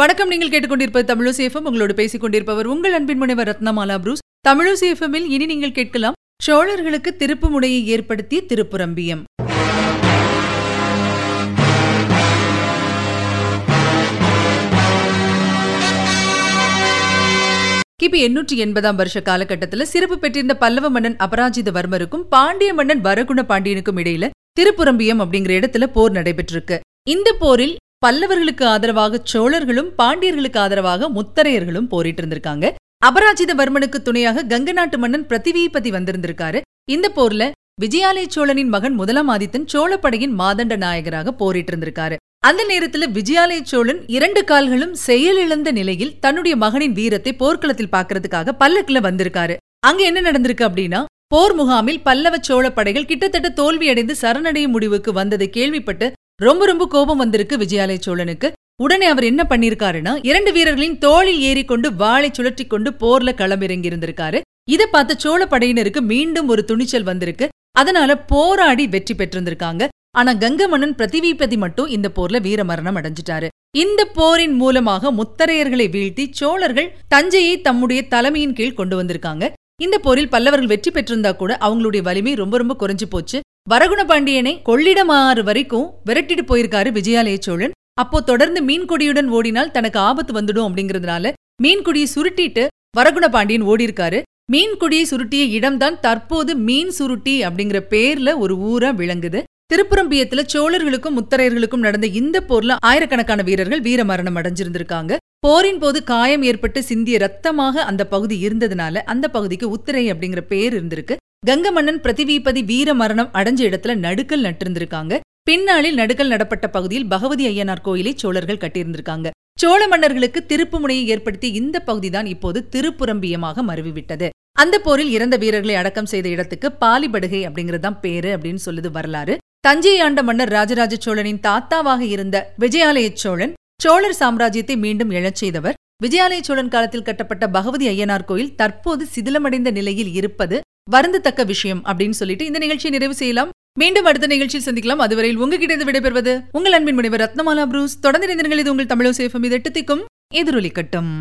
வணக்கம். நீங்கள் கேட்டுக்கொண்டிருப்பது தமிழசேஃபம் உங்களோடு பேசிக் கொண்டிருப்பவர் உங்கள் அன்பின் முனைவர் ரத்னமாலா புரூஸ். தமிழசேஃபமில் இனி நீங்கள் கேட்கலாம் சோழர்களுக்கு திருப்பு முனையை ஏற்படுத்திய திருப்புரம்பியம். கிபி எண்ணூற்றி எண்பதாம் வருஷ காலகட்டத்தில் சிறப்பு பெற்றிருந்த பல்லவ மன்னன் அபராஜித வர்மருக்கும் பாண்டிய மன்னன் வரகுண பாண்டியனுக்கும் இடையில திருப்புரம்பியம் அப்படிங்கிற இடத்துல போர் நடைபெற்றிருக்கு. இந்த போரில் பல்லவர்களுக்கு ஆதரவாக சோழர்களும் பாண்டியர்களுக்கு ஆதரவாக முத்தரையர்களும் போரிட்டு இருந்திருக்காங்க. அபராஜிதவர்மனுக்கு துணையாக கங்க நாட்டு மன்னன் பிரதிவீபதி வந்திருந்திருக்காரு. இந்த போர்ல விஜயாலய சோழனின் மகன் முதலாம் ஆதித்தன் சோழப்படையின் மாதண்ட நாயகராக போரிட்டு இருந்திருக்காரு. அந்த நேரத்துல விஜயாலய சோழன் இரண்டு கால்களும் செயலிழந்த நிலையில் தன்னுடைய மகனின் வீரத்தை போர்க்களத்தில் பாக்குறதுக்காக பல்லக்குல வந்திருக்காரு. அங்க என்ன நடந்திருக்கு அப்படின்னா போர் முகாமில் பல்லவ சோழ படைகள் கிட்டத்தட்ட தோல்வியடைந்து சரணடைய முடிவுக்கு வந்ததை கேள்விப்பட்டு ரொம்ப ரொம்ப கோபம் வந்திருக்கு விஜயாலய சோழனுக்கு. உடனே அவர் என்ன பண்ணிருக்காருன்னா இரண்டு வீரர்களின் தோளில் ஏறிக்கொண்டு வாளை சுழற்றி கொண்டு போர்ல களமிறங்கி இருந்திருக்காரு இதை பார்த்த சோழ படையினருக்கு மீண்டும் ஒரு துணிச்சல் வந்திருக்கு. அதனால போராடி வெற்றி பெற்றிருந்திருக்காங்க. ஆனா கங்க மன்னன் பிரதிவீபதி மட்டும் இந்த போர்ல வீரமரணம் அடைஞ்சிட்டாரு. இந்த போரின் மூலமாக முத்தரையர்களை வீழ்த்தி சோழர்கள் தஞ்சையை தம்முடைய தலைமையின் கீழ் கொண்டு வந்திருக்காங்க. இந்த போரில் பல்லவர்கள் வெற்றி பெற்றிருந்தா கூட அவங்களுடைய வலிமை ரொம்ப ரொம்ப குறைஞ்சு போச்சு. வரகுண பாண்டியனை கொள்ளிடமாறு வரைக்கும் விரட்டிட்டு போயிருக்காரு விஜயாலய சோழன் அப்போ தொடர்ந்து மீன்கொடியுடன் ஓடினால் தனக்கு ஆபத்து வந்துடும் அப்படிங்கறதுனால மீன்கொடியை சுருட்டிட்டு வரகுண பாண்டியன் ஓடியிருக்காரு. மீன்குடியை சுருட்டிய இடம்தான் தற்போது மீன் சுருட்டி அப்படிங்கிற பேர்ல ஒரு ஊரா விளங்குது. திருப்புரம்பியத்துல சோழர்களுக்கும் முத்தரையர்களுக்கும் நடந்த இந்த போர்ல ஆயிரக்கணக்கான வீரர்கள் வீரமரணம் அடைஞ்சிருந்திருக்காங்க. போரின் போது காயம் ஏற்பட்டு சிந்திய ரத்தமாக அந்த பகுதி இருந்ததுனால அந்த பகுதிக்கு உத்திரை அப்படிங்கிற பேர் இருந்திருக்கு. கங்க மன்னன் பிரதிவீபதி வீர மரணம் அடைஞ்ச இடத்துல நடுக்கல் நட்டிருந்திருக்காங்க. பின்னாளில் நடுக்கல் நடப்பட்ட பகுதியில் பகவதி ஐயனார் கோயிலை சோழர்கள் கட்டியிருந்திருக்காங்க. சோழ மன்னர்களுக்கு திருப்பு முனையை ஏற்படுத்தி இந்த பகுதிதான் இப்போது திருப்புரம்பியமாக மருவிவிட்டது. அந்த போரில் இறந்த வீரர்களை அடக்கம் செய்த இடத்துக்கு பாலிபடுகை அப்படிங்கறதுதான் பேரு அப்படின்னு சொல்லுது வரலாறு. தஞ்சை ஆண்ட மன்னர் ராஜராஜ சோழனின் தாத்தாவாக இருந்த விஜயாலய சோழன் சோழர் சாம்ராஜ்யத்தை மீண்டும் எழச் செய்தவர். விஜயாலய சோழன் காலத்தில் கட்டப்பட்ட பகவதி ஐயனார் கோயில் தற்போது சிதிலமடைந்த நிலையில் இருப்பது வருந்தத்தக்க விஷயம் அப்படின்னு சொல்லிட்டு இந்த நிகழ்ச்சியை நிறைவு செய்யலாம். மீண்டும் அடுத்த நிகழ்ச்சியில் சந்திக்கலாம். அதுவரையில் உங்ககிட்ட இருந்து விடைபெறுவது உங்கள் அன்பின் முனைவர் ரத்னமாலா புரூஸ். தொடர்ந்து இணைந்திருங்கள். இது உங்கள் தமிழோ சேஃபம் இது எட்டு திக்கும் எதிரொலிக்கட்டும்.